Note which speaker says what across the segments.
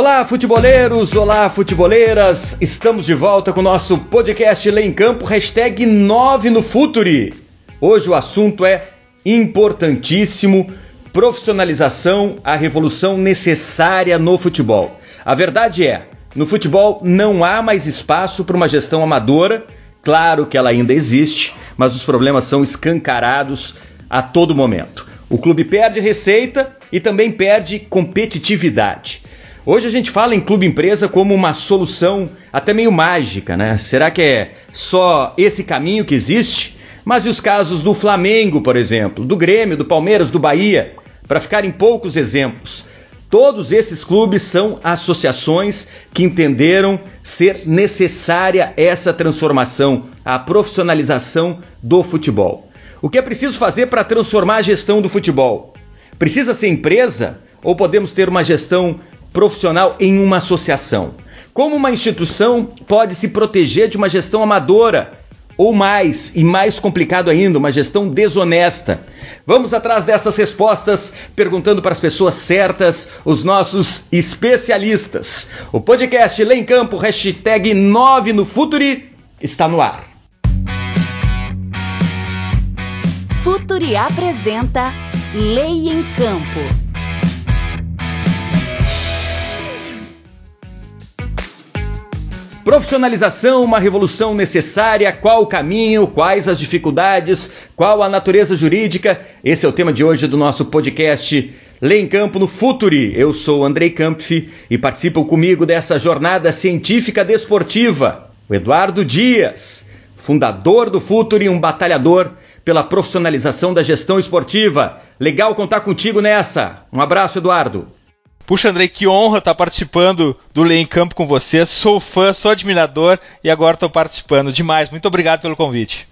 Speaker 1: Olá, futeboleiros! Olá, futeboleiras! Estamos de volta com o nosso podcast Lê em Campo, hashtag 9 no Futuri. Hoje o assunto é importantíssimo, profissionalização, a revolução necessária no futebol. A verdade é, no futebol não há mais espaço para uma gestão amadora, claro que ela ainda existe, mas os problemas são escancarados a todo momento. O clube perde receita e também perde competitividade. Hoje a gente fala em clube empresa como uma solução até meio mágica, né? Será que é só esse caminho que existe? Mas e os casos do Flamengo, por exemplo, do Grêmio, do Palmeiras, do Bahia? Para ficar em poucos exemplos. Todos esses clubes são associações que entenderam ser necessária essa transformação, a profissionalização do futebol. O que é preciso fazer para transformar a gestão do futebol? Precisa ser empresa ou podemos ter uma gestão profissional em uma associação? Como uma instituição pode se proteger de uma gestão amadora? Ou mais, e mais complicado ainda, uma gestão desonesta? Vamos atrás dessas respostas, perguntando para as pessoas certas, os nossos especialistas. O podcast Lê em Campo, hashtag 9 no Futuri, está no ar.
Speaker 2: Futuri apresenta Lei em Campo.
Speaker 1: Profissionalização, uma revolução necessária, qual o caminho, quais as dificuldades, qual a natureza jurídica? Esse é o tema de hoje do nosso podcast Lê em Campo no Futuri. Eu sou Andrei Kampf e participam comigo dessa jornada científica desportiva. O Eduardo Dias, fundador do Futuri, um batalhador pela profissionalização da gestão esportiva. Legal contar contigo nessa. Um abraço, Eduardo.
Speaker 3: Puxa, Andrei, que honra estar participando do Lei em Campo com você. Sou fã, sou admirador e agora estou participando. Demais. Muito obrigado pelo convite.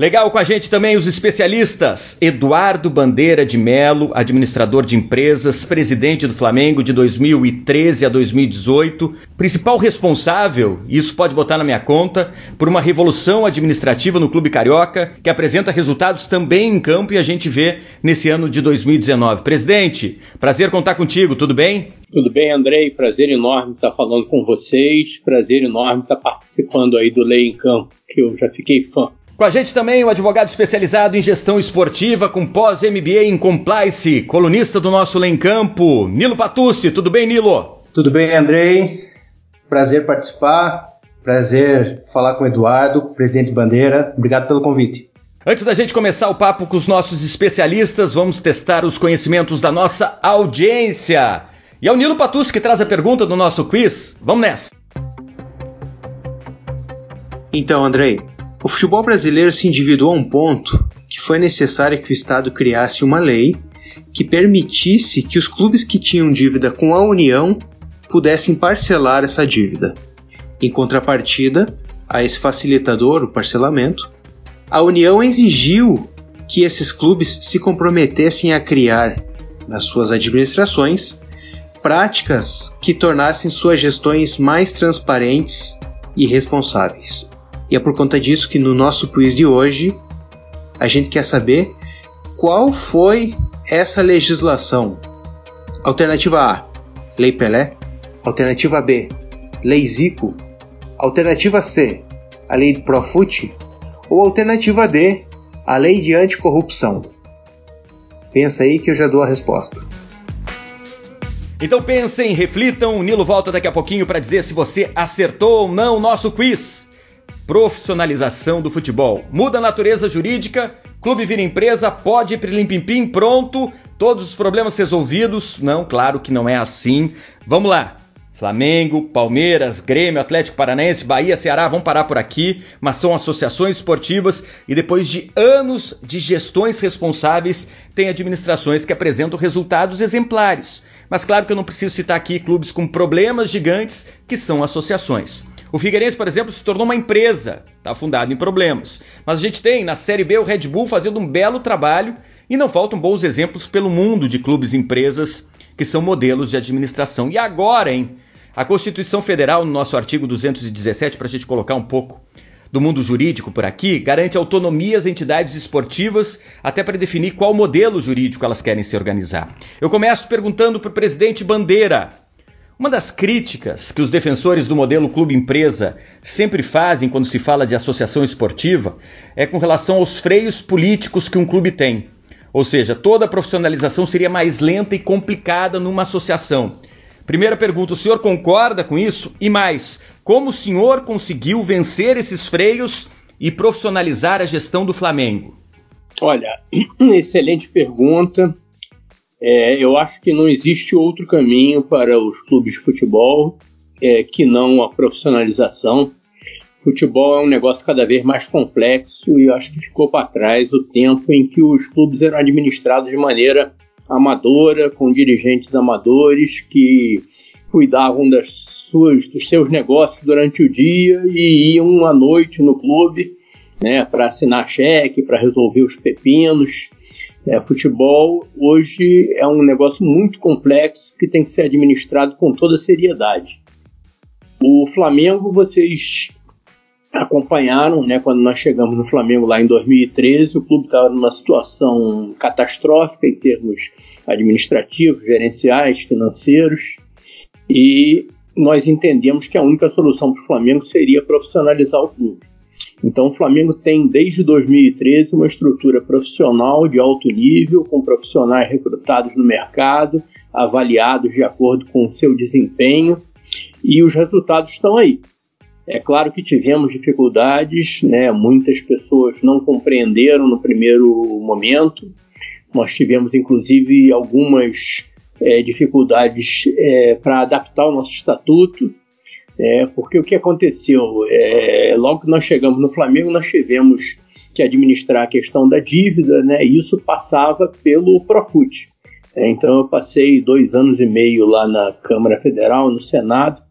Speaker 1: Legal com a gente também os especialistas. Eduardo Bandeira de Melo, administrador de empresas, presidente do Flamengo de 2013 a 2018, principal responsável, isso pode botar na minha conta, por uma revolução administrativa no Clube Carioca, que apresenta resultados também em campo e a gente vê nesse ano de 2019. Presidente, prazer contar contigo, tudo bem?
Speaker 4: Tudo bem, Andrei. Prazer enorme estar falando com vocês. Prazer enorme estar participando aí do Lei em Campo, que eu já fiquei fã.
Speaker 1: Com a gente também o advogado especializado em gestão esportiva com pós-MBA em compliance, colunista do nosso Lem Campo, Nilo Patucci. Tudo bem, Nilo?
Speaker 5: Tudo bem, Andrei. Prazer participar. Prazer falar com o Eduardo, presidente Bandeira. Obrigado pelo convite.
Speaker 1: Antes da gente começar o papo com os nossos especialistas, vamos testar os conhecimentos da nossa audiência. E é o Nilo Patucci que traz a pergunta do nosso quiz. Vamos nessa.
Speaker 5: Então, Andrei, o futebol brasileiro se endividou a um ponto que foi necessário que o Estado criasse uma lei que permitisse que os clubes que tinham dívida com a União pudessem parcelar essa dívida. Em contrapartida a esse facilitador, o parcelamento, a União exigiu que esses clubes se comprometessem a criar, nas suas administrações, práticas que tornassem suas gestões mais transparentes e responsáveis. E é por conta disso que no nosso quiz de hoje a gente quer saber qual foi essa legislação. Alternativa A, Lei Pelé. Alternativa B, Lei Zico. Alternativa C, a Lei do Profute. Ou alternativa D, a Lei de Anticorrupção. Pensa aí que eu já dou a resposta.
Speaker 1: Então pensem, reflitam. O Nilo volta daqui a pouquinho para dizer se você acertou ou não o nosso quiz profissionalização do futebol. Muda a natureza jurídica, clube vira empresa, pode ir limpimpim, pronto, todos os problemas resolvidos. Não, claro que não é assim. Vamos lá. Flamengo, Palmeiras, Grêmio, Atlético Paranaense, Bahia, Ceará vão parar por aqui, mas são associações esportivas e depois de anos de gestões responsáveis, tem administrações que apresentam resultados exemplares. Mas claro que eu não preciso citar aqui clubes com problemas gigantes que são associações. O Figueirense, por exemplo, se tornou uma empresa, está fundado em problemas. Mas a gente tem na Série B o Red Bull fazendo um belo trabalho e não faltam bons exemplos pelo mundo de clubes e empresas que são modelos de administração. E agora, hein? A Constituição Federal, no nosso artigo 217, para a gente colocar um pouco do mundo jurídico por aqui, garante autonomia às entidades esportivas até para definir qual modelo jurídico elas querem se organizar. Eu começo perguntando para o presidente Bandeira. Uma das críticas que os defensores do modelo clube-empresa sempre fazem quando se fala de associação esportiva é com relação aos freios políticos que um clube tem. Ou seja, toda a profissionalização seria mais lenta e complicada numa associação. Primeira pergunta: o senhor concorda com isso? E mais, como o senhor conseguiu vencer esses freios e profissionalizar a gestão do Flamengo?
Speaker 4: Olha, excelente pergunta. É, eu acho que não existe outro caminho para os clubes de futebol é, que não a profissionalização. Futebol é um negócio cada vez mais complexo e eu acho que ficou para trás o tempo em que os clubes eram administrados de maneira amadora, com dirigentes amadores que cuidavam das suas, dos seus negócios durante o dia e iam à noite no clube né, para assinar cheque, para resolver os pepinos. É, futebol hoje é um negócio muito complexo que tem que ser administrado com toda seriedade. O Flamengo, vocês acompanharam, né, quando nós chegamos no Flamengo lá em 2013, o clube estava numa situação catastrófica em termos administrativos, gerenciais, financeiros, e nós entendemos que a única solução para o Flamengo seria profissionalizar o clube. Então, o Flamengo tem desde 2013 uma estrutura profissional de alto nível, com profissionais recrutados no mercado, avaliados de acordo com o seu desempenho, e os resultados estão aí. É claro que tivemos dificuldades, né? muitas pessoas não compreenderam no primeiro momento. Nós tivemos, inclusive, algumas é, dificuldades é, para adaptar o nosso estatuto. É, porque o que aconteceu? É, logo que nós chegamos no Flamengo, nós tivemos que administrar a questão da dívida, né? E isso passava pelo Profut. É, então eu passei dois anos e meio lá na Câmara Federal, no Senado,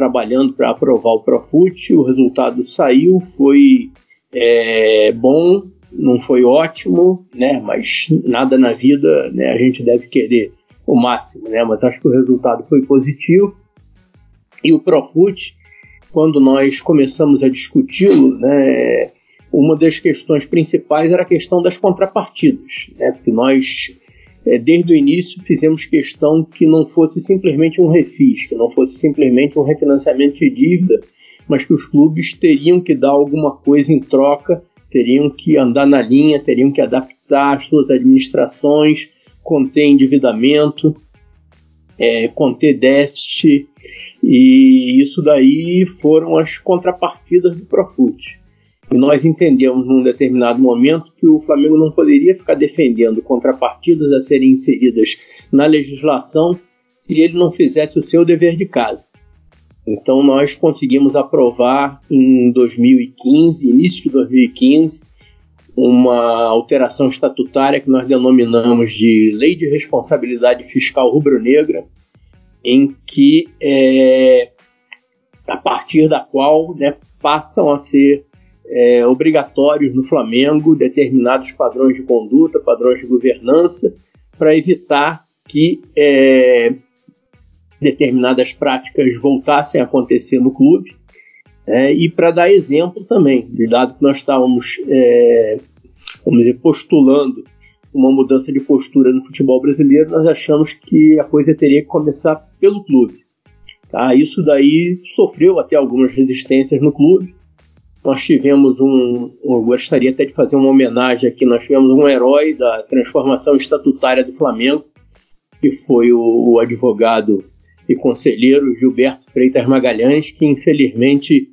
Speaker 4: trabalhando para aprovar o Profut. O resultado saiu, foi é, bom, não foi ótimo, né? Mas nada na vida, né? A gente deve querer o máximo, né? Mas acho que o resultado foi positivo. E o Profut, quando nós começamos a discuti-lo, né, uma das questões principais era a questão das contrapartidas, né, porque nós, desde o início, fizemos questão que não fosse simplesmente um refis, que não fosse simplesmente um refinanciamento de dívida, mas que os clubes teriam que dar alguma coisa em troca, teriam que andar na linha, teriam que adaptar as suas administrações, conter endividamento, é, conter déficit, e isso daí foram as contrapartidas do Profut. E nós entendemos num determinado momento que o Flamengo não poderia ficar defendendo contrapartidas a serem inseridas na legislação se ele não fizesse o seu dever de casa. Então nós conseguimos aprovar em 2015, início de 2015, uma alteração estatutária que nós denominamos de Lei de Responsabilidade Fiscal Rubro-Negra, em que é, a partir da qual né, passam a ser é, obrigatórios no Flamengo determinados padrões de conduta, padrões de governança, para evitar que é, determinadas práticas voltassem a acontecer no clube. É, e para dar exemplo também, dado que nós estávamos, é, vamos dizer, postulando uma mudança de postura no futebol brasileiro, nós achamos que a coisa teria que começar pelo clube. Tá? Isso daí sofreu até algumas resistências no clube. Nós tivemos um, eu gostaria até de fazer uma homenagem aqui, nós tivemos um herói da transformação estatutária do Flamengo, que foi o, o advogado e conselheiro Gilberto Freitas Magalhães, que infelizmente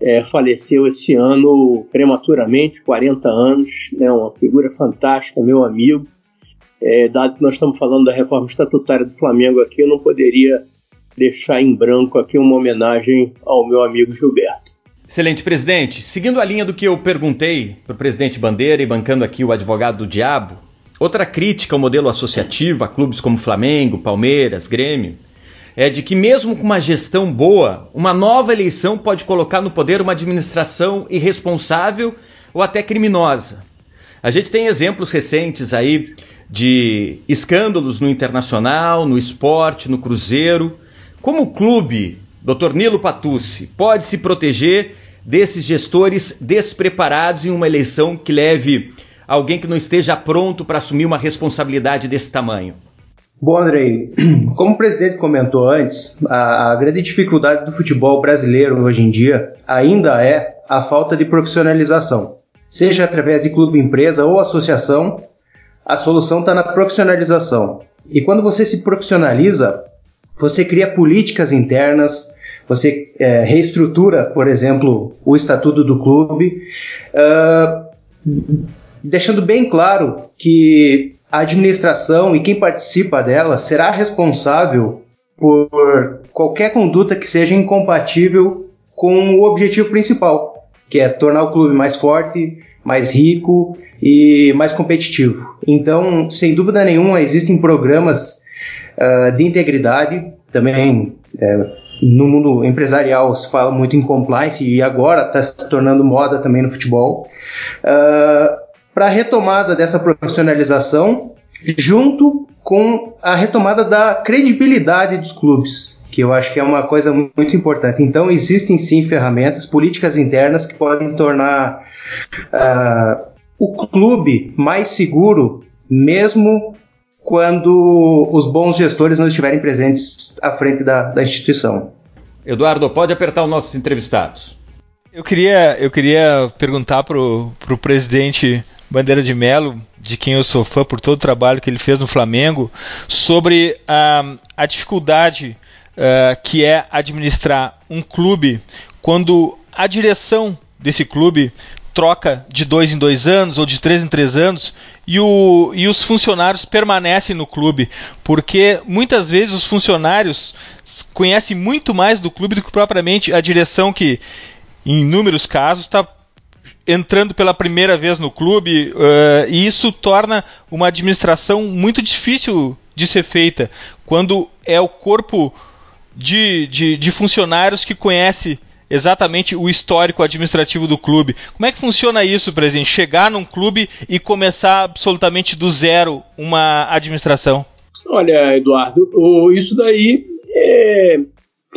Speaker 4: é, faleceu esse ano prematuramente, 40 anos, né, uma figura fantástica, meu amigo. É, dado que nós estamos falando da reforma estatutária do Flamengo aqui, eu não poderia deixar em branco aqui uma homenagem ao meu amigo Gilberto.
Speaker 1: Excelente, presidente. Seguindo a linha do que eu perguntei para o presidente Bandeira e bancando aqui o advogado do diabo, outra crítica ao modelo associativo a clubes como Flamengo, Palmeiras, Grêmio, é de que, mesmo com uma gestão boa, uma nova eleição pode colocar no poder uma administração irresponsável ou até criminosa. A gente tem exemplos recentes aí de escândalos no internacional, no esporte, no Cruzeiro. Como o clube, Dr. Nilo Patucci, pode se proteger desses gestores despreparados em uma eleição que leve alguém que não esteja pronto para assumir uma responsabilidade desse tamanho?
Speaker 5: Bom, Andrei, como o presidente comentou antes, a, a, grande dificuldade do futebol brasileiro hoje em dia ainda é a falta de profissionalização. Seja através de clube, empresa ou associação, a solução está na profissionalização. E quando você se profissionaliza, você cria políticas internas, você é, reestrutura, por exemplo, o estatuto do clube, uh, deixando bem claro que a administração e quem participa dela será responsável por qualquer conduta que seja incompatível com o objetivo principal, que é tornar o clube mais forte, mais rico e mais competitivo. Então, sem dúvida nenhuma, existem programas uh, de integridade, também é, no mundo empresarial se fala muito em compliance e agora está se tornando moda também no futebol. Uh, Para a retomada dessa profissionalização, junto com a retomada da credibilidade dos clubes, que eu acho que é uma coisa muito importante. Então, existem sim ferramentas, políticas internas que podem tornar uh, o clube mais seguro, mesmo quando os bons gestores não estiverem presentes à frente da, da instituição.
Speaker 1: Eduardo, pode apertar os nossos entrevistados.
Speaker 3: Eu queria, eu queria perguntar para o presidente Bandeira de Melo, de quem eu sou fã por todo o trabalho que ele fez no Flamengo, sobre a, a dificuldade uh, que é administrar um clube quando a direção desse clube troca de dois em dois anos ou de três em três anos e, o, e os funcionários permanecem no clube, porque muitas vezes os funcionários conhecem muito mais do clube do que propriamente a direção que, em inúmeros casos, está entrando pela primeira vez no clube uh, e isso torna uma administração muito difícil de ser feita quando é o corpo de, de, de funcionários que conhece exatamente o histórico administrativo do clube. Como é que funciona isso, presidente? Chegar num clube e começar absolutamente do zero uma administração?
Speaker 4: Olha, Eduardo, o, isso daí é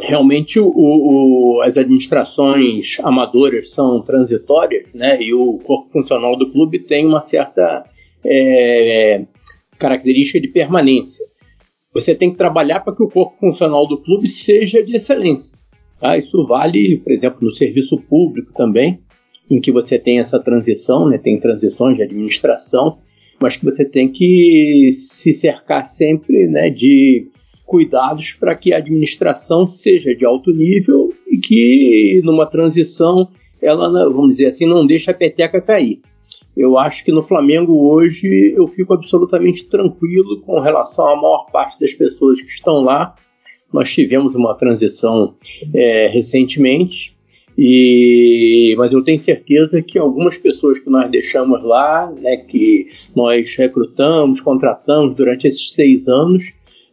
Speaker 4: realmente o, o, as administrações amadoras são transitórias, né? E o corpo funcional do clube tem uma certa é, característica de permanência. Você tem que trabalhar para que o corpo funcional do clube seja de excelência. Tá? Isso vale, por exemplo, no serviço público também, em que você tem essa transição, né? tem transições de administração, mas que você tem que se cercar sempre né, de cuidados para que a administração seja de alto nível e que numa transição ela, vamos dizer assim, não deixe a peteca cair. Eu acho que no Flamengo hoje eu fico absolutamente tranquilo com relação à maior parte das pessoas que estão lá nós tivemos uma transição é, recentemente, e, mas eu tenho certeza que algumas pessoas que nós deixamos lá, né, que nós recrutamos, contratamos durante esses seis anos,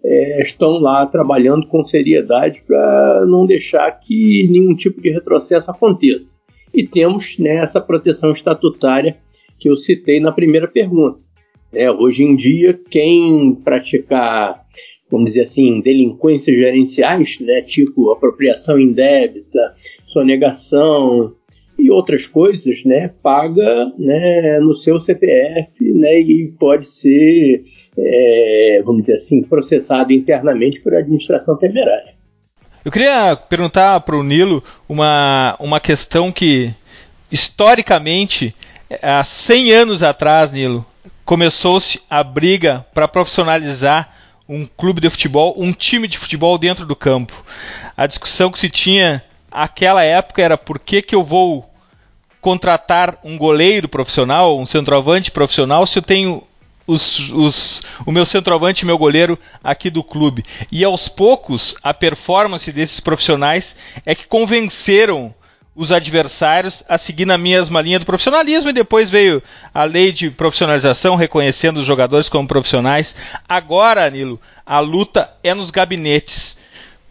Speaker 4: é, estão lá trabalhando com seriedade para não deixar que nenhum tipo de retrocesso aconteça. E temos né, essa proteção estatutária que eu citei na primeira pergunta. É, hoje em dia, quem praticar vamos dizer assim, delinquências gerenciais, né, tipo apropriação indébita, sonegação e outras coisas, né, paga né, no seu CPF né, e pode ser, é, vamos dizer assim, processado internamente por administração temerária.
Speaker 3: Eu queria perguntar para o Nilo uma, uma questão que, historicamente, há 100 anos atrás, Nilo, começou-se a briga para profissionalizar um clube de futebol, um time de futebol dentro do campo. A discussão que se tinha naquela época era por que, que eu vou contratar um goleiro profissional, um centroavante profissional, se eu tenho os, os, o meu centroavante e meu goleiro aqui do clube. E aos poucos, a performance desses profissionais é que convenceram os adversários a seguir na mesma linha do profissionalismo e depois veio a lei de profissionalização reconhecendo os jogadores como profissionais. Agora, Anilo, a luta é nos gabinetes.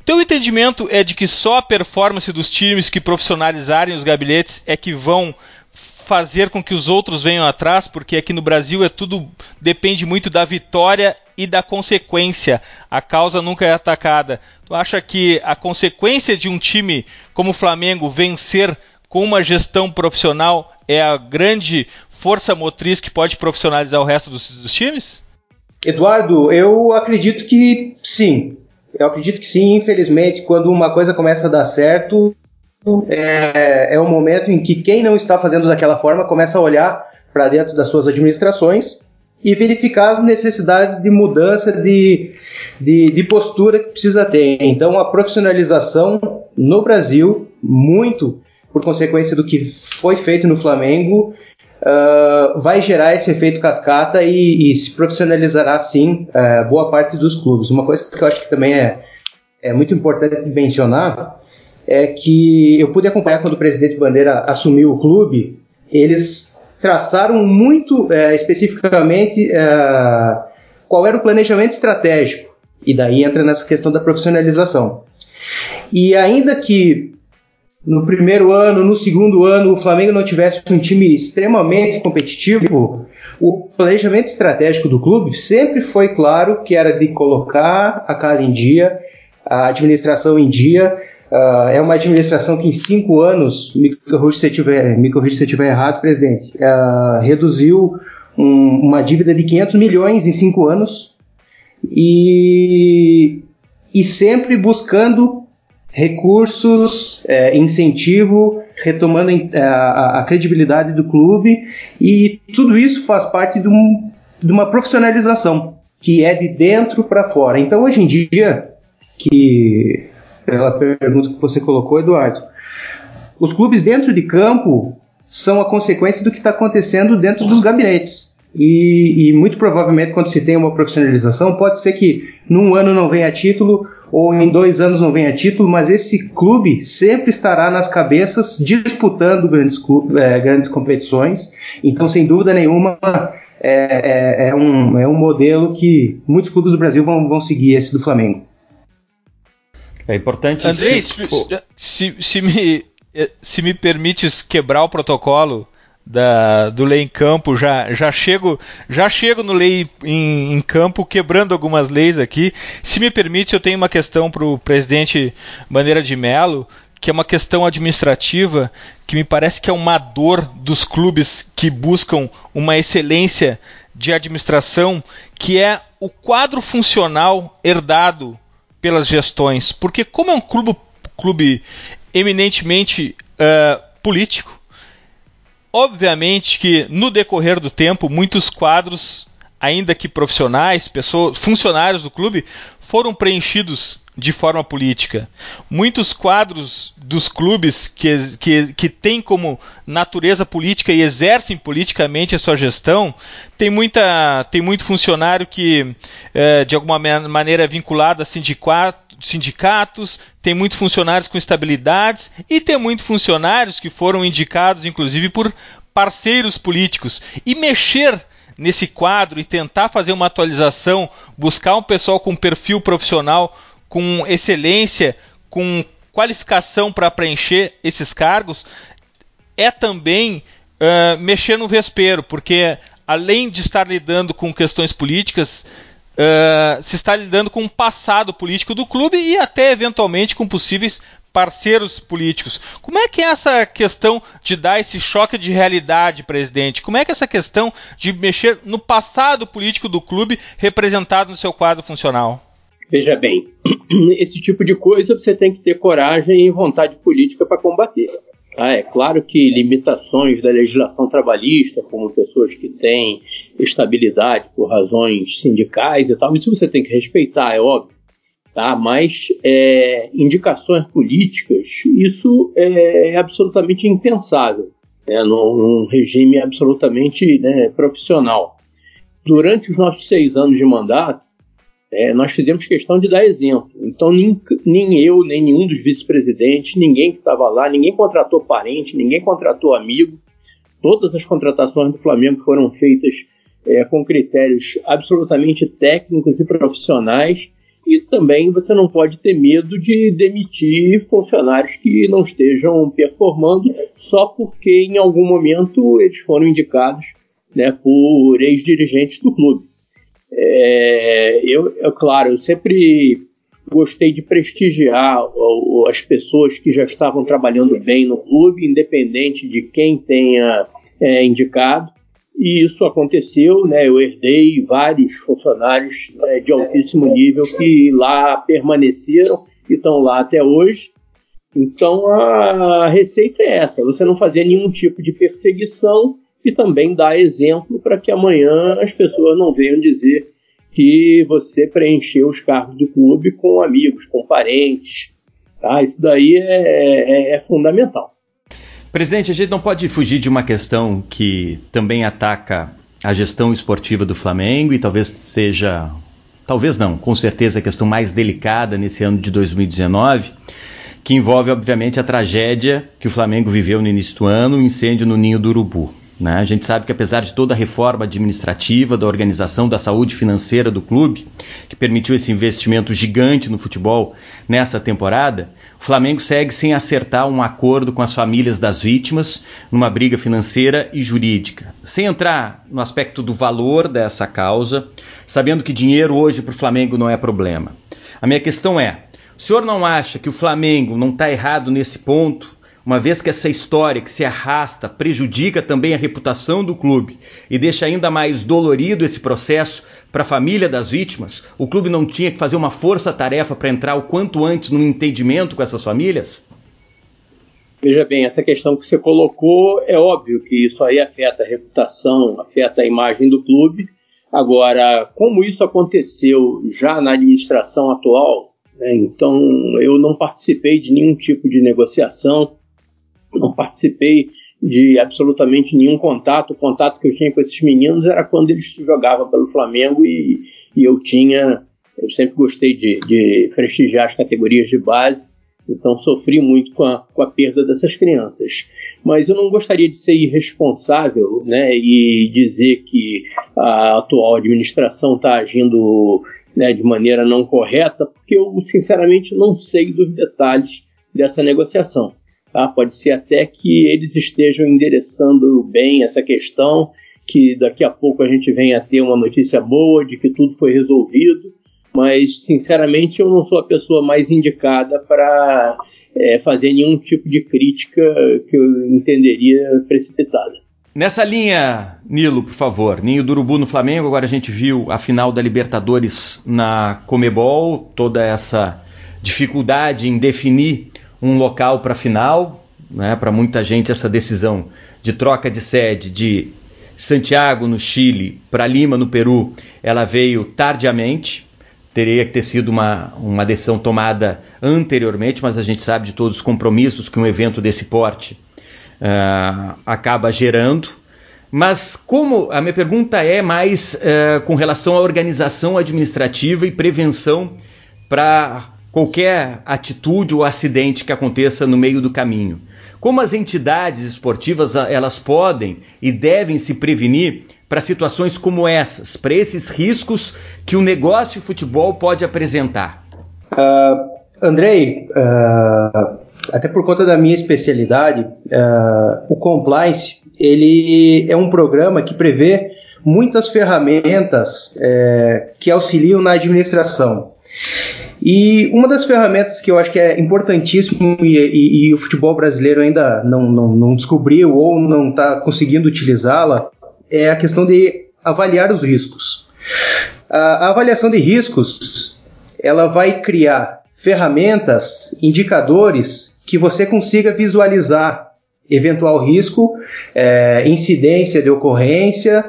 Speaker 3: Teu entendimento é de que só a performance dos times que profissionalizarem os gabinetes é que vão fazer com que os outros venham atrás, porque aqui no Brasil é tudo depende muito da vitória e da consequência. A causa nunca é atacada. Tu acha que a consequência de um time como o Flamengo vencer com uma gestão profissional é a grande força motriz que pode profissionalizar o resto dos, dos times?
Speaker 5: Eduardo, eu acredito que sim. Eu acredito que sim, infelizmente, quando uma coisa começa a dar certo, é, é o momento em que quem não está fazendo daquela forma começa a olhar para dentro das suas administrações e verificar as necessidades de mudança de, de, de, postura que precisa ter. Então, a profissionalização no Brasil, muito por consequência do que foi feito no Flamengo, uh, vai gerar esse efeito cascata e, e se profissionalizará sim uh, boa parte dos clubes. Uma coisa que eu acho que também é, é muito importante mencionar é que eu pude acompanhar quando o presidente Bandeira assumiu o clube, eles traçaram muito é, especificamente é, qual era o planejamento estratégico. E daí entra nessa questão da profissionalização. E ainda que no primeiro ano, no segundo ano, o Flamengo não tivesse um time extremamente competitivo, o planejamento estratégico do clube sempre foi claro que era de colocar a casa em dia, a administração em dia. Uh, é uma administração que em cinco anos, me corrija se se estiver errado, presidente, uh, reduziu um, uma dívida de 500 milhões em cinco anos e, e sempre buscando recursos, é, incentivo, retomando a, a, credibilidade do clube e tudo isso faz parte de, um, de uma profissionalização que é de dentro para fora. Então, hoje em dia, que pela pergunta que você colocou, Eduardo, os clubes dentro de campo são a consequência do que está acontecendo dentro dos gabinetes. E, e, muito provavelmente, quando se tem uma profissionalização, pode ser que num ano não venha título, ou em dois anos não venha título, mas esse clube sempre estará nas cabeças disputando grandes, é, grandes competições. Então, sem dúvida nenhuma, é, é, é, um, é um modelo que muitos clubes do Brasil vão, vão seguir, esse do Flamengo.
Speaker 3: É importante. Andrei, se, se, se, me, se me permites quebrar o protocolo da, do lei em campo, já, já chego já chego no lei em, em, campo quebrando algumas leis aqui. Se me permite, eu tenho uma questão para o presidente Bandeira de Melo, que é uma questão administrativa que me parece que é uma dor dos clubes que buscam uma excelência de administração, que é o quadro funcional herdado pelas gestões. Porque como é um clube, clube eminentemente uh, político, Obviamente que no decorrer do tempo, muitos quadros, ainda que profissionais, pessoas, funcionários do clube, foram preenchidos de forma política. Muitos quadros dos clubes que, que, que têm como natureza política e exercem politicamente a sua gestão, tem, muita, tem muito funcionário que, é, de alguma maneira, é vinculado a sindicato, sindicatos, tem muitos funcionários com estabilidades e tem muitos funcionários que foram indicados, inclusive, por parceiros políticos. E mexer nesse quadro e tentar fazer uma atualização, buscar um pessoal com perfil profissional, com excelência, com qualificação para preencher esses cargos, é também uh, mexer no vespeiro, porque além de estar lidando com questões políticas, uh, se está lidando com o passado político do clube e até eventualmente com possíveis parceiros políticos. Como é que é essa questão de dar esse choque de realidade, presidente? Como é que é essa questão de mexer no passado político do clube representado no seu quadro funcional?
Speaker 4: Veja bem, esse tipo de coisa você tem que ter coragem e vontade política para combater. Ah, é claro que limitações da legislação trabalhista, como pessoas que têm estabilidade por razões sindicais e tal, isso você tem que respeitar, é óbvio. Tá? Mas é, indicações políticas, isso é absolutamente impensável né? num, num regime absolutamente né, profissional. Durante os nossos seis anos de mandato, é, nós fizemos questão de dar exemplo. Então, nem, nem eu, nem nenhum dos vice-presidentes, ninguém que estava lá, ninguém contratou parente, ninguém contratou amigo. Todas as contratações do Flamengo foram feitas é, com critérios absolutamente técnicos e profissionais. E também você não pode ter medo de demitir funcionários que não estejam performando só porque em algum momento eles foram indicados né, por ex-dirigentes do clube. É, eu, é claro, eu sempre gostei de prestigiar as pessoas que já estavam trabalhando bem no clube, independente de quem tenha é, indicado. e isso aconteceu, né? Eu herdei vários funcionários né, de altíssimo nível que lá permaneceram e estão lá até hoje. Então a receita é essa: você não fazer nenhum tipo de perseguição e também dar exemplo para que amanhã as pessoas não venham dizer que você preencheu os cargos do clube com amigos, com parentes. Tá? Isso daí é, é, é fundamental.
Speaker 1: Presidente, a gente não pode fugir de uma questão que também ataca a gestão esportiva do Flamengo e talvez seja, talvez não, com certeza a questão mais delicada nesse ano de 2019, que envolve obviamente a tragédia que o Flamengo viveu no início do ano, o incêndio no Ninho do Urubu. Né? A gente sabe que apesar de toda a reforma administrativa, da organização da saúde financeira do clube, que permitiu esse investimento gigante no futebol nessa temporada, o Flamengo segue sem acertar um acordo com as famílias das vítimas numa briga financeira e jurídica. Sem entrar no aspecto do valor dessa causa, sabendo que dinheiro hoje para o Flamengo não é problema. A minha questão é: o senhor não acha que o Flamengo não está errado nesse ponto uma vez que essa história que se arrasta prejudica também a reputação do clube e deixa ainda mais dolorido esse processo para a família das vítimas, o clube não tinha que fazer uma força-tarefa para entrar o quanto antes no entendimento com essas famílias?
Speaker 4: Veja bem, essa questão que você colocou, é óbvio que isso aí afeta a reputação, afeta a imagem do clube. Agora, como isso aconteceu já na administração atual, né, então eu não participei de nenhum tipo de negociação, não participei de absolutamente nenhum contato. O contato que eu tinha com esses meninos era quando eles jogavam pelo Flamengo e, e eu tinha. Eu sempre gostei de, de, prestigiar as categorias de base, então sofri muito com a, com a perda dessas crianças. Mas eu não gostaria de ser irresponsável né, e dizer que a atual administração está agindo né, de maneira não correta, porque eu sinceramente não sei dos detalhes dessa negociação. Tá? Pode ser até que eles estejam endereçando bem essa questão, que daqui a pouco a gente venha a ter uma notícia boa de que tudo foi resolvido, mas sinceramente eu não sou a pessoa mais indicada para é, fazer nenhum tipo de crítica que eu entenderia precipitada.
Speaker 1: Nessa linha, Nilo, por favor, Ninho do Urubu no Flamengo, agora a gente viu a final da Libertadores na Comebol, toda essa dificuldade em definir um local para final. Né, para muita gente, essa decisão de troca de sede de Santiago, no Chile, para Lima, no Peru, ela veio tardiamente. Teria que ter sido uma, uma decisão tomada anteriormente, mas a gente sabe de todos os compromissos que um evento desse porte uh, acaba gerando. Mas como a minha pergunta é mais uh, com relação à organização administrativa e prevenção para qualquer atitude ou acidente que aconteça no meio do caminho. Como as entidades esportivas elas podem e devem se prevenir para situações como essas, para esses riscos que o negócio de futebol pode apresentar?
Speaker 5: Uh, Andrei, uh, até por conta da minha especialidade, uh, o compliance ele é um programa que prevê muitas ferramentas é, que auxiliam na administração. E uma das ferramentas que eu acho que é importantíssimo e, e, e o futebol brasileiro ainda não, não, não descobriu ou não está conseguindo utilizá-la é a questão de avaliar os riscos. A, a avaliação de riscos ela vai criar ferramentas, indicadores que você consiga visualizar eventual risco, é, incidência de ocorrência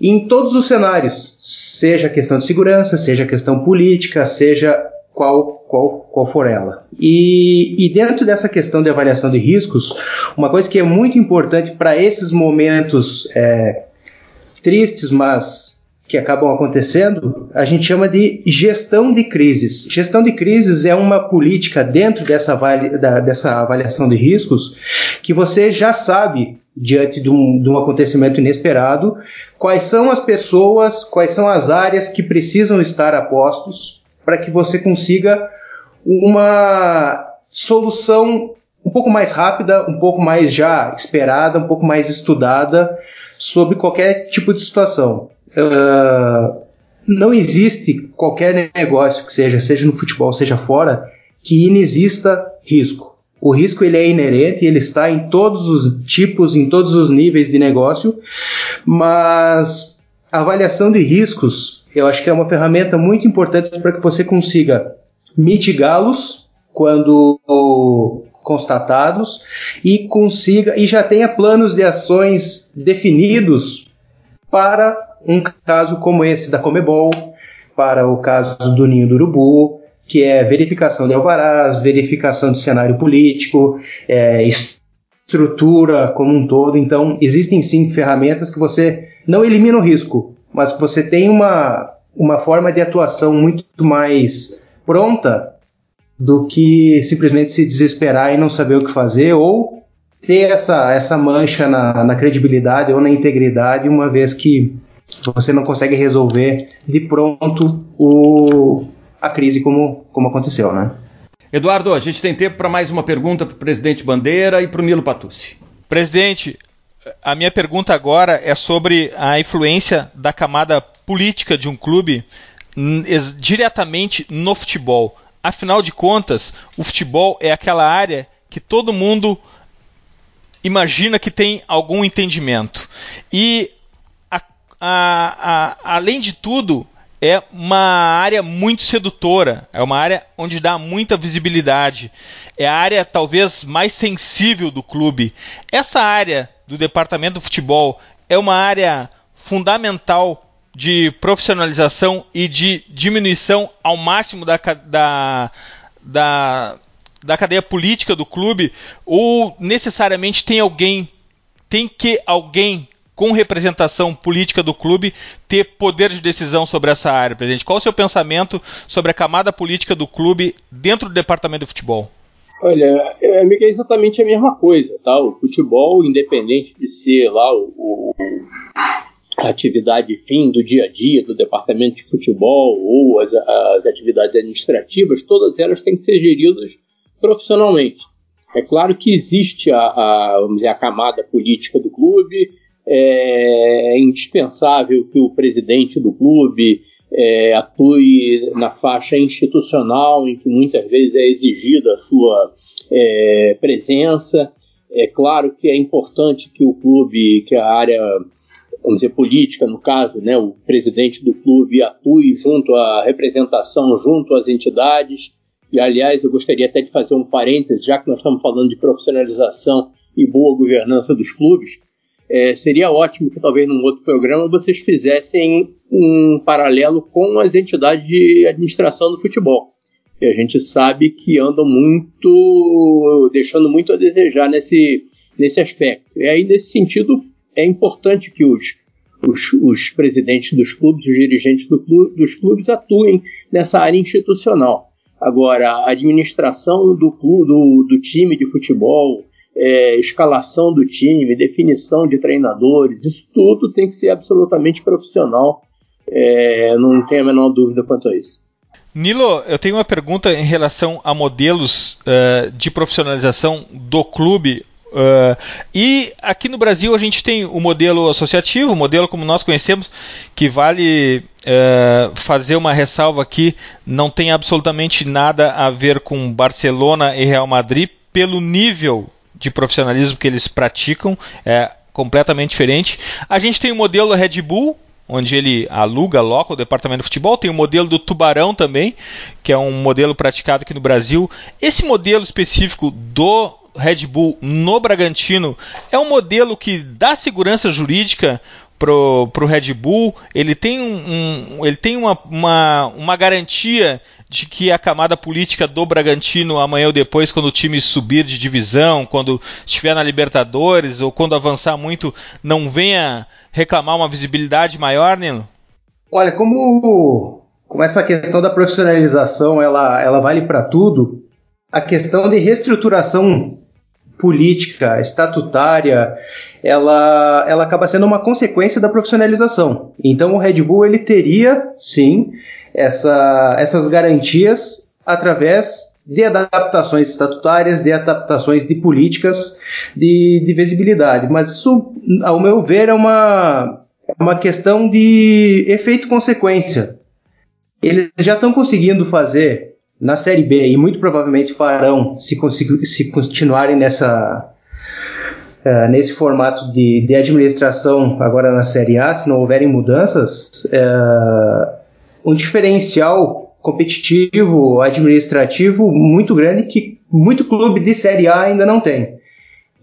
Speaker 5: em todos os cenários, seja questão de segurança, seja questão política, seja qual, qual, qual for ela. E, e dentro dessa questão de avaliação de riscos, uma coisa que é muito importante para esses momentos é, tristes, mas que acabam acontecendo, a gente chama de gestão de crises. Gestão de crises é uma política dentro dessa, avali da, dessa avaliação de riscos que você já sabe, diante de um, de um acontecimento inesperado, quais são as pessoas, quais são as áreas que precisam estar a postos para que você consiga uma solução um pouco mais rápida, um pouco mais já esperada, um pouco mais estudada sobre qualquer tipo de situação. Uh, não existe qualquer negócio que seja, seja no futebol, seja fora, que inexista risco. O risco ele é inerente, ele está em todos os tipos, em todos os níveis de negócio, mas a avaliação de riscos eu acho que é uma ferramenta muito importante para que você consiga mitigá-los quando constatados e consiga e já tenha planos de ações definidos para um caso como esse da Comebol, para o caso do Ninho do Urubu, que é verificação de alvarás, verificação de cenário político, é, estrutura como um todo. Então, existem sim ferramentas que você não elimina o risco, mas você tem uma, uma forma de atuação muito mais pronta do que simplesmente se desesperar e não saber o que fazer ou ter essa, essa mancha na, na credibilidade ou na integridade, uma vez que você não consegue resolver de pronto o, a crise como, como aconteceu, né?
Speaker 1: Eduardo, a gente tem tempo para mais uma pergunta para o presidente Bandeira e para o Nilo Patucci.
Speaker 3: Presidente, a minha pergunta agora é sobre a influência da camada política de um clube diretamente no futebol. Afinal de contas, o futebol é aquela área que todo mundo imagina que tem algum entendimento. E, a, a, a, além de tudo, é uma área muito sedutora, é uma área onde dá muita visibilidade, é a área talvez mais sensível do clube. Essa área do departamento do futebol é uma área fundamental de profissionalização e de diminuição ao máximo da, da, da, da cadeia política do clube, ou necessariamente tem alguém, tem que alguém com representação política do clube ter poder de decisão sobre essa área, presidente? Qual o seu pensamento sobre a camada política do clube dentro do departamento de futebol?
Speaker 4: Olha, é, é exatamente a mesma coisa, tá? O futebol, independente de ser lá o, o a atividade fim do dia a dia do departamento de futebol ou as, as atividades administrativas, todas elas têm que ser geridas profissionalmente. É claro que existe a, a, dizer, a camada política do clube, é indispensável que o presidente do clube é, atue na faixa institucional, em que muitas vezes é exigida a sua é, presença. É claro que é importante que o clube, que a área vamos dizer, política, no caso, né, o presidente do clube atue junto à representação, junto às entidades. E, aliás, eu gostaria até de fazer um parêntese, já que nós estamos falando de profissionalização e boa governança dos clubes, é, seria ótimo que talvez num outro programa vocês fizessem um paralelo com as entidades de administração do futebol. E a gente sabe que andam muito, deixando muito a desejar nesse, nesse aspecto. E aí, nesse sentido, é importante que os, os, os presidentes dos clubes, os dirigentes do clube, dos clubes atuem nessa área institucional. Agora, a administração do, clube, do, do time de futebol, é, escalação do time, definição de treinadores, isso tudo tem que ser absolutamente profissional. É, não tenho a menor dúvida quanto a isso.
Speaker 3: Nilo, eu tenho uma pergunta em relação a modelos uh, de profissionalização do clube Uh, e aqui no Brasil a gente tem o modelo associativo, o modelo como nós conhecemos, que vale uh, fazer uma ressalva aqui, não tem absolutamente nada a ver com Barcelona e Real Madrid pelo nível de profissionalismo que eles praticam, é completamente diferente. A gente tem o modelo Red Bull, onde ele aluga, aloca o departamento de futebol. Tem o modelo do Tubarão também, que é um modelo praticado aqui no Brasil. Esse modelo específico do Red Bull no Bragantino é um modelo que dá segurança jurídica pro, pro Red Bull, ele tem, um, um, ele tem uma, uma, uma garantia de que a camada política do Bragantino amanhã ou depois, quando o time subir de divisão, quando estiver na Libertadores ou quando avançar muito, não venha reclamar uma visibilidade maior, Nilo?
Speaker 5: Olha, como, como essa questão da profissionalização ela, ela vale para tudo, a questão de reestruturação política, estatutária, ela, ela acaba sendo uma consequência da profissionalização. Então o Red Bull ele teria, sim, essa, essas garantias através de adaptações estatutárias, de adaptações de políticas de, de visibilidade. Mas isso, ao meu ver, é uma, é uma questão de efeito-consequência. Eles já estão conseguindo fazer na Série B e muito provavelmente farão se, se continuarem nessa uh, nesse formato de, de, administração agora na Série A, se não houverem mudanças, uh, um diferencial competitivo, administrativo muito grande que muito clube de Série A ainda não tem.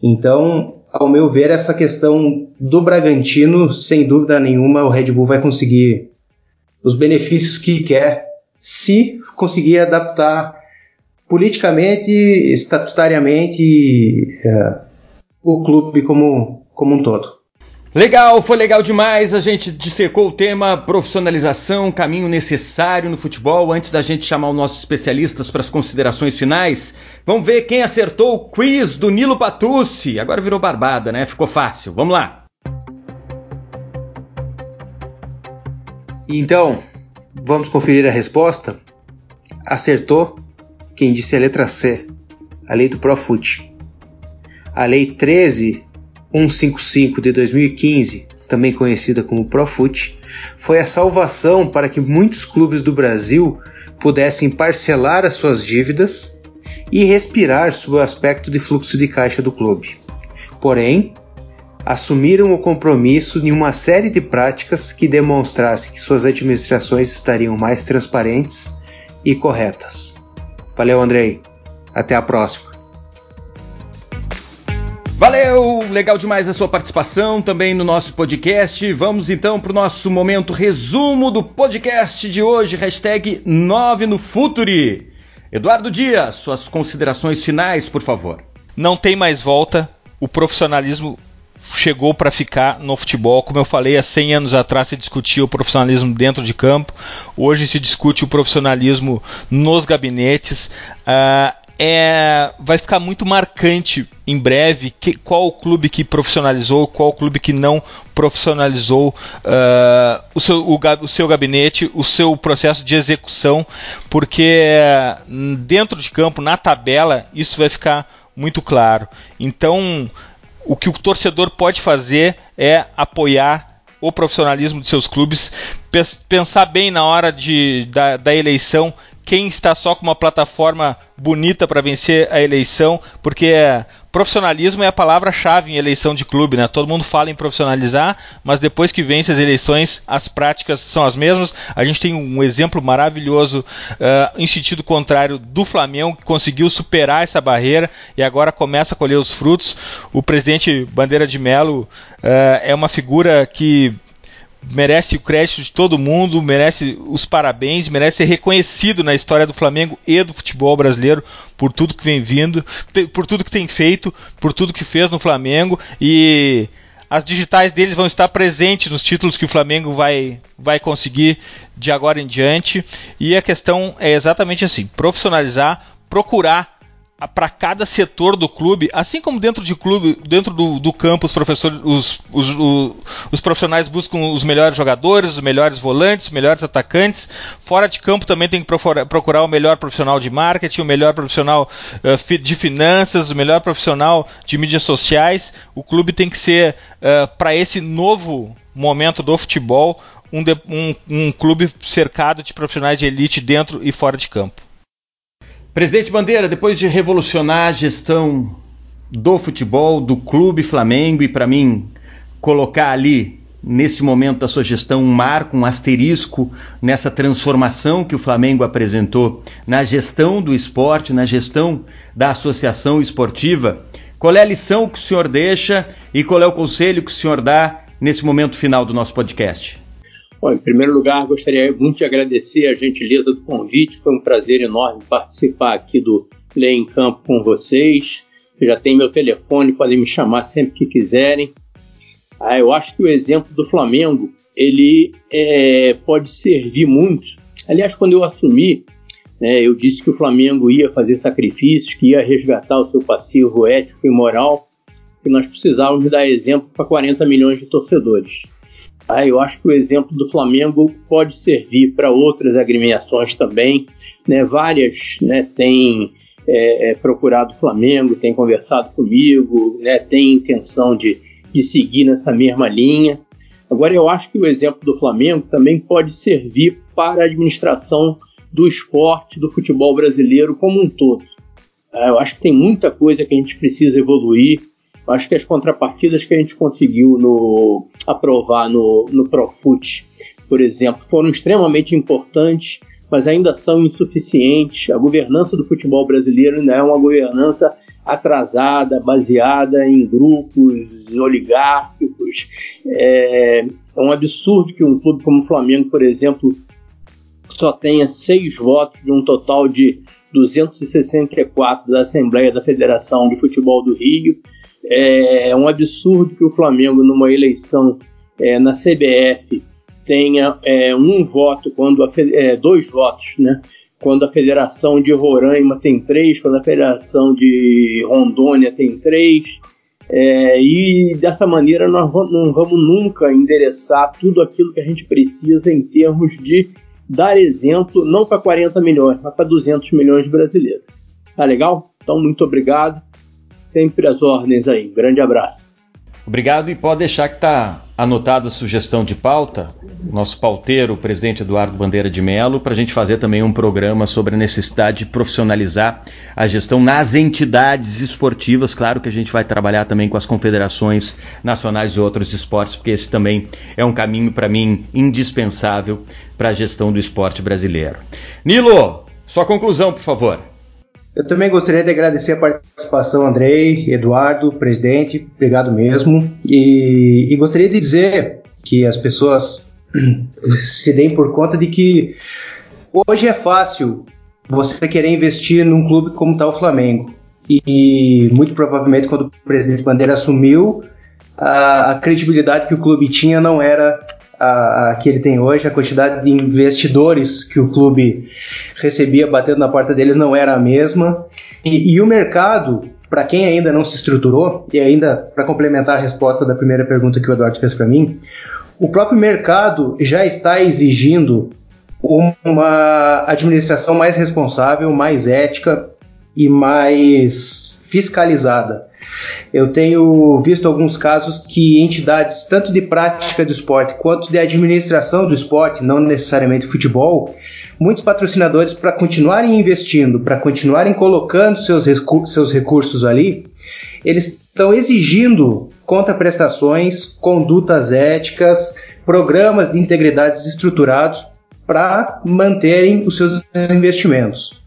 Speaker 5: Então, ao meu ver, essa questão do Bragantino, sem dúvida nenhuma, o Red Bull vai conseguir os benefícios que quer se conseguir adaptar politicamente, estatutariamente é, o clube como, como um todo.
Speaker 1: Legal, foi legal demais. A gente dissecou o tema profissionalização, caminho necessário no futebol. Antes da gente chamar os nossos especialistas para as considerações finais, vamos ver quem acertou o quiz do Nilo Patucci. Agora virou barbada, né? Ficou fácil. Vamos lá.
Speaker 5: Então, vamos conferir a resposta? Acertou quem disse a letra C, a lei do Profut. A lei 13 155 de 2015, também conhecida como Profut, foi a salvação para que muitos clubes do Brasil pudessem parcelar as suas dívidas e respirar sobre o aspecto de fluxo de caixa do clube. Porém, assumiram o compromisso em uma série de práticas que demonstrassem que suas administrações estariam mais transparentes e corretas. Valeu, Andrei. Até a próxima.
Speaker 1: Valeu, legal demais a sua participação também no nosso podcast. Vamos então para o nosso momento resumo do podcast de hoje, hashtag 9 no Futuri. Eduardo Dias, suas considerações finais, por favor.
Speaker 3: Não tem mais volta, o profissionalismo chegou para ficar no futebol. Como eu falei, há 100 anos atrás se discutia o profissionalismo dentro de campo, hoje se discute o profissionalismo nos gabinetes. Uh, é, vai ficar muito marcante em breve que, qual o clube que profissionalizou, qual o clube que não profissionalizou uh, o, seu, o, o, seu gabinete, o seu processo de execução, porque dentro de campo, na tabela, isso vai ficar muito claro. Então, o que o torcedor pode fazer é apoiar o profissionalismo de seus clubes, pensar bem na hora de, da, da eleição quem está só com uma plataforma bonita para vencer a eleição, porque é, profissionalismo é a palavra-chave em eleição de clube, né? Todo mundo fala em profissionalizar, mas depois que vence as eleições, as práticas são as mesmas. A gente tem um exemplo maravilhoso uh, em sentido contrário do Flamengo, que conseguiu superar essa barreira e agora começa a colher os frutos. O presidente Bandeira de Melo uh, é uma figura que merece o crédito de todo mundo, merece os parabéns, merece ser reconhecido na história do Flamengo e do futebol brasileiro por tudo que vem vindo, por tudo que tem feito, por tudo que fez no Flamengo e as digitais deles vão estar presentes nos títulos que o Flamengo vai, vai conseguir de agora em diante. E a questão é exatamente assim: profissionalizar, procurar para cada setor do clube, assim como dentro de clube, dentro do, do campo, os professores, os, os, os, os, profissionais buscam os melhores jogadores, os melhores volantes, os melhores atacantes. Fora de campo também tem que procurar o melhor profissional de marketing, o melhor profissional uh, de finanças, o melhor profissional de mídias sociais. O clube tem que ser uh, para esse novo momento do futebol um, de, um, um clube cercado de profissionais de elite dentro e fora de campo.
Speaker 1: Presidente Bandeira, depois de revolucionar a gestão do futebol, do Clube Flamengo, e para mim colocar ali, nesse momento da sua gestão, um marco, um asterisco nessa transformação que o Flamengo apresentou na gestão do esporte, na gestão da associação esportiva, qual é a lição que o senhor deixa e qual é o conselho que o senhor dá nesse momento final do nosso podcast?
Speaker 4: Bom, em primeiro lugar, gostaria muito de agradecer a gentileza do convite. Foi um prazer enorme participar aqui do Lei em Campo com vocês. Eu já tem meu telefone, podem me chamar sempre que quiserem. Ah, eu acho que o exemplo do Flamengo ele é, pode servir muito. Aliás, quando eu assumi, né, eu disse que o Flamengo ia fazer sacrifícios, que ia resgatar o seu passivo ético e moral, e nós precisávamos dar exemplo para 40 milhões de torcedores. Ah, eu acho que o exemplo do Flamengo pode servir para outras agremiações também. Né? Várias né, têm é, é, procurado o Flamengo, têm conversado comigo, né, têm intenção de, de seguir nessa mesma linha. Agora, eu acho que o exemplo do Flamengo também pode servir para a administração do esporte, do futebol brasileiro como um todo. É, eu acho que tem muita coisa que a gente precisa evoluir. Acho que as contrapartidas que a gente conseguiu no, aprovar no, no Profut, por exemplo, foram extremamente importantes, mas ainda são insuficientes. A governança do futebol brasileiro ainda é uma governança atrasada, baseada em grupos oligárquicos. É, é um absurdo que um clube como o Flamengo, por exemplo, só tenha seis votos de um total de 264 da Assembleia da Federação de Futebol do Rio. É um absurdo que o Flamengo, numa eleição é, na CBF, tenha é, um voto, quando a, é, dois votos, né? Quando a Federação de Roraima tem três, quando a Federação de Rondônia tem três. É, e dessa maneira nós não vamos nunca endereçar tudo aquilo que a gente precisa em termos de dar exemplo não para 40 milhões, mas para 200 milhões de brasileiros. Tá legal? Então, muito obrigado. Sempre as ordens aí. Um grande abraço.
Speaker 1: Obrigado e pode deixar que está anotada a sugestão de pauta, nosso pauteiro, o presidente Eduardo Bandeira de Mello, para a gente fazer também um programa sobre a necessidade de profissionalizar a gestão nas entidades esportivas. Claro que a gente vai trabalhar também com as confederações nacionais de outros esportes, porque esse também é um caminho, para mim, indispensável para a gestão do esporte brasileiro. Nilo, sua conclusão, por favor.
Speaker 5: Eu também gostaria de agradecer a participação, Andrei, Eduardo, presidente, obrigado mesmo. E, e gostaria de dizer que as pessoas se deem por conta de que hoje é fácil você querer investir num clube como está o Flamengo. E, muito provavelmente quando o presidente Bandeira assumiu, a, a credibilidade que o clube tinha não era a, a, que ele tem hoje, a quantidade de investidores que o clube recebia batendo na porta deles não era a mesma. E, e o mercado, para quem ainda não se estruturou, e ainda para complementar a resposta da primeira pergunta que o Eduardo fez para mim, o próprio mercado já está exigindo uma administração mais responsável, mais ética e mais fiscalizada. Eu tenho visto alguns casos que entidades, tanto de prática do esporte quanto de administração do esporte, não necessariamente futebol, muitos patrocinadores, para continuarem investindo, para continuarem colocando seus, seus recursos ali, eles estão exigindo contraprestações, condutas éticas, programas de integridades estruturados para manterem os seus investimentos.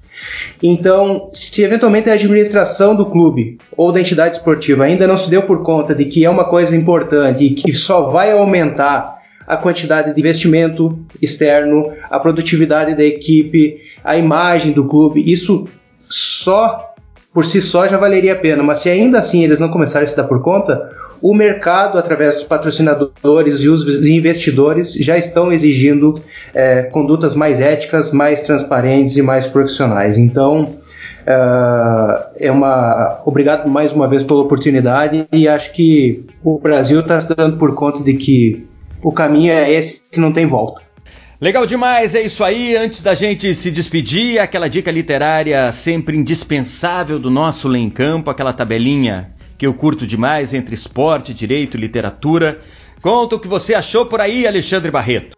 Speaker 5: Então, se eventualmente a administração do clube ou da entidade esportiva ainda não se deu por conta de que é uma coisa importante e que só vai aumentar a quantidade de investimento externo, a produtividade da equipe, a imagem do clube, isso só por si só já valeria a pena, mas se ainda assim eles não começarem a se dar por conta, o mercado, através dos patrocinadores e os investidores, já estão exigindo é, condutas mais éticas, mais transparentes e mais profissionais. Então, é, é uma obrigado mais uma vez pela oportunidade e acho que o Brasil está se dando por conta de que o caminho é esse que não tem volta.
Speaker 1: Legal demais, é isso aí. Antes da gente se despedir, aquela dica literária sempre indispensável do nosso Lê em Campo, aquela tabelinha que eu curto demais entre esporte, direito e literatura. Conta o que você achou por aí, Alexandre Barreto.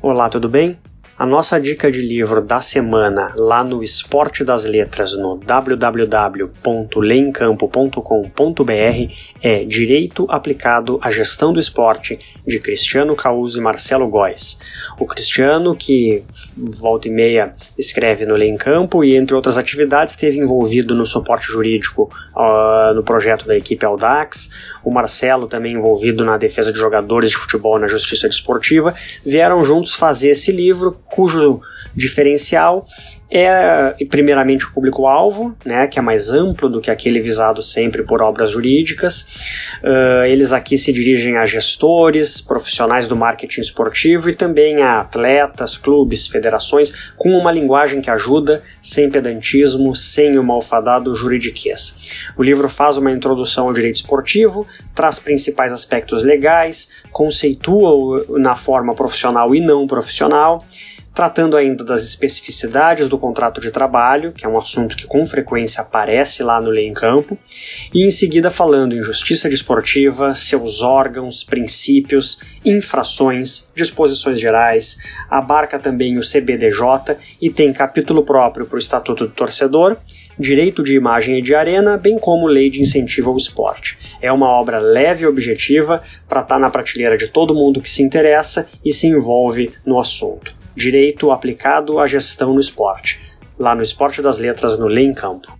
Speaker 6: Olá, tudo bem? A nossa dica de livro da semana lá no Esporte das Letras no www.leemcampo.com.br é Direito aplicado à gestão do esporte de Cristiano Causo e Marcelo Góes. O Cristiano, que volta e meia escreve no Lei em Campo e entre outras atividades esteve envolvido no suporte jurídico uh, no projeto da equipe Audax, o Marcelo também envolvido na defesa de jogadores de futebol na justiça desportiva, vieram juntos fazer esse livro cujo diferencial é primeiramente o público-alvo, né, que é mais amplo do que aquele visado sempre por obras jurídicas. Uh, eles aqui se dirigem a gestores, profissionais do marketing esportivo e também a atletas, clubes, federações, com uma linguagem que ajuda, sem pedantismo, sem o malfadado juridiquês. O livro faz uma introdução ao direito esportivo, traz principais aspectos legais, conceitua na forma profissional e não profissional, tratando ainda das especificidades do contrato de trabalho, que é um assunto que com frequência aparece lá no Lei em Campo, e em seguida falando em justiça desportiva, seus órgãos, princípios, infrações, disposições gerais, abarca também o CBDJ e tem capítulo próprio para o Estatuto do Torcedor, direito de imagem e de arena, bem como lei de incentivo ao esporte. É uma obra leve e objetiva para estar tá na prateleira de todo mundo que se interessa e se envolve no assunto. Direito aplicado à gestão no esporte. Lá no Esporte das Letras, no Lei em Campo.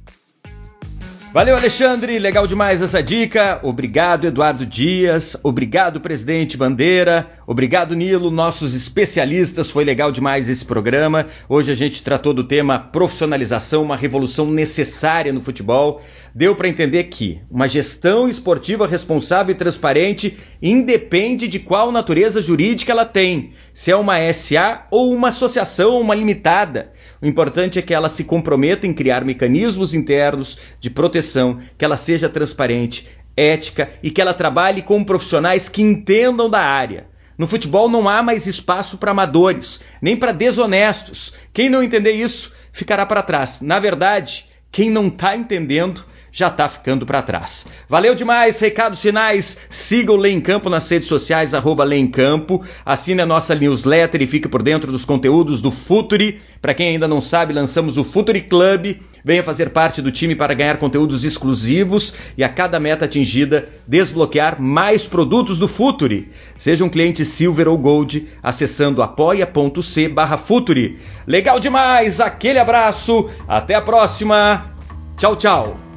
Speaker 1: Valeu, Alexandre. Legal demais essa dica. Obrigado, Eduardo Dias. Obrigado, presidente Bandeira. Obrigado, Nilo, nossos especialistas. Foi legal demais esse programa. Hoje a gente tratou do tema profissionalização, uma revolução necessária no futebol. Deu para entender que uma gestão esportiva responsável e transparente independe de qual natureza jurídica ela tem, se é uma SA ou uma associação, uma limitada. O importante é que ela se comprometa em criar mecanismos internos de proteção, que ela seja transparente, ética e que ela trabalhe com profissionais que entendam da área. No futebol não há mais espaço para amadores, nem para desonestos. Quem não entender isso ficará para trás. Na verdade, quem não está entendendo já está ficando para trás. Valeu demais, recados finais. Siga o Lê em Campo nas redes sociais, arroba Lê em Campo. Assine a nossa newsletter e fique por dentro dos conteúdos do Futuri. Para quem ainda não sabe, lançamos o Futuri Club. Venha fazer parte do time para ganhar conteúdos exclusivos e a cada meta atingida, desbloquear mais produtos do Futuri. Seja um cliente Silver ou Gold, acessando apoia.c barra Futuri. Legal demais, aquele abraço, até a próxima. Tchau, tchau.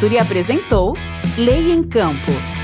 Speaker 2: Futuri apresentou Lei em Campo.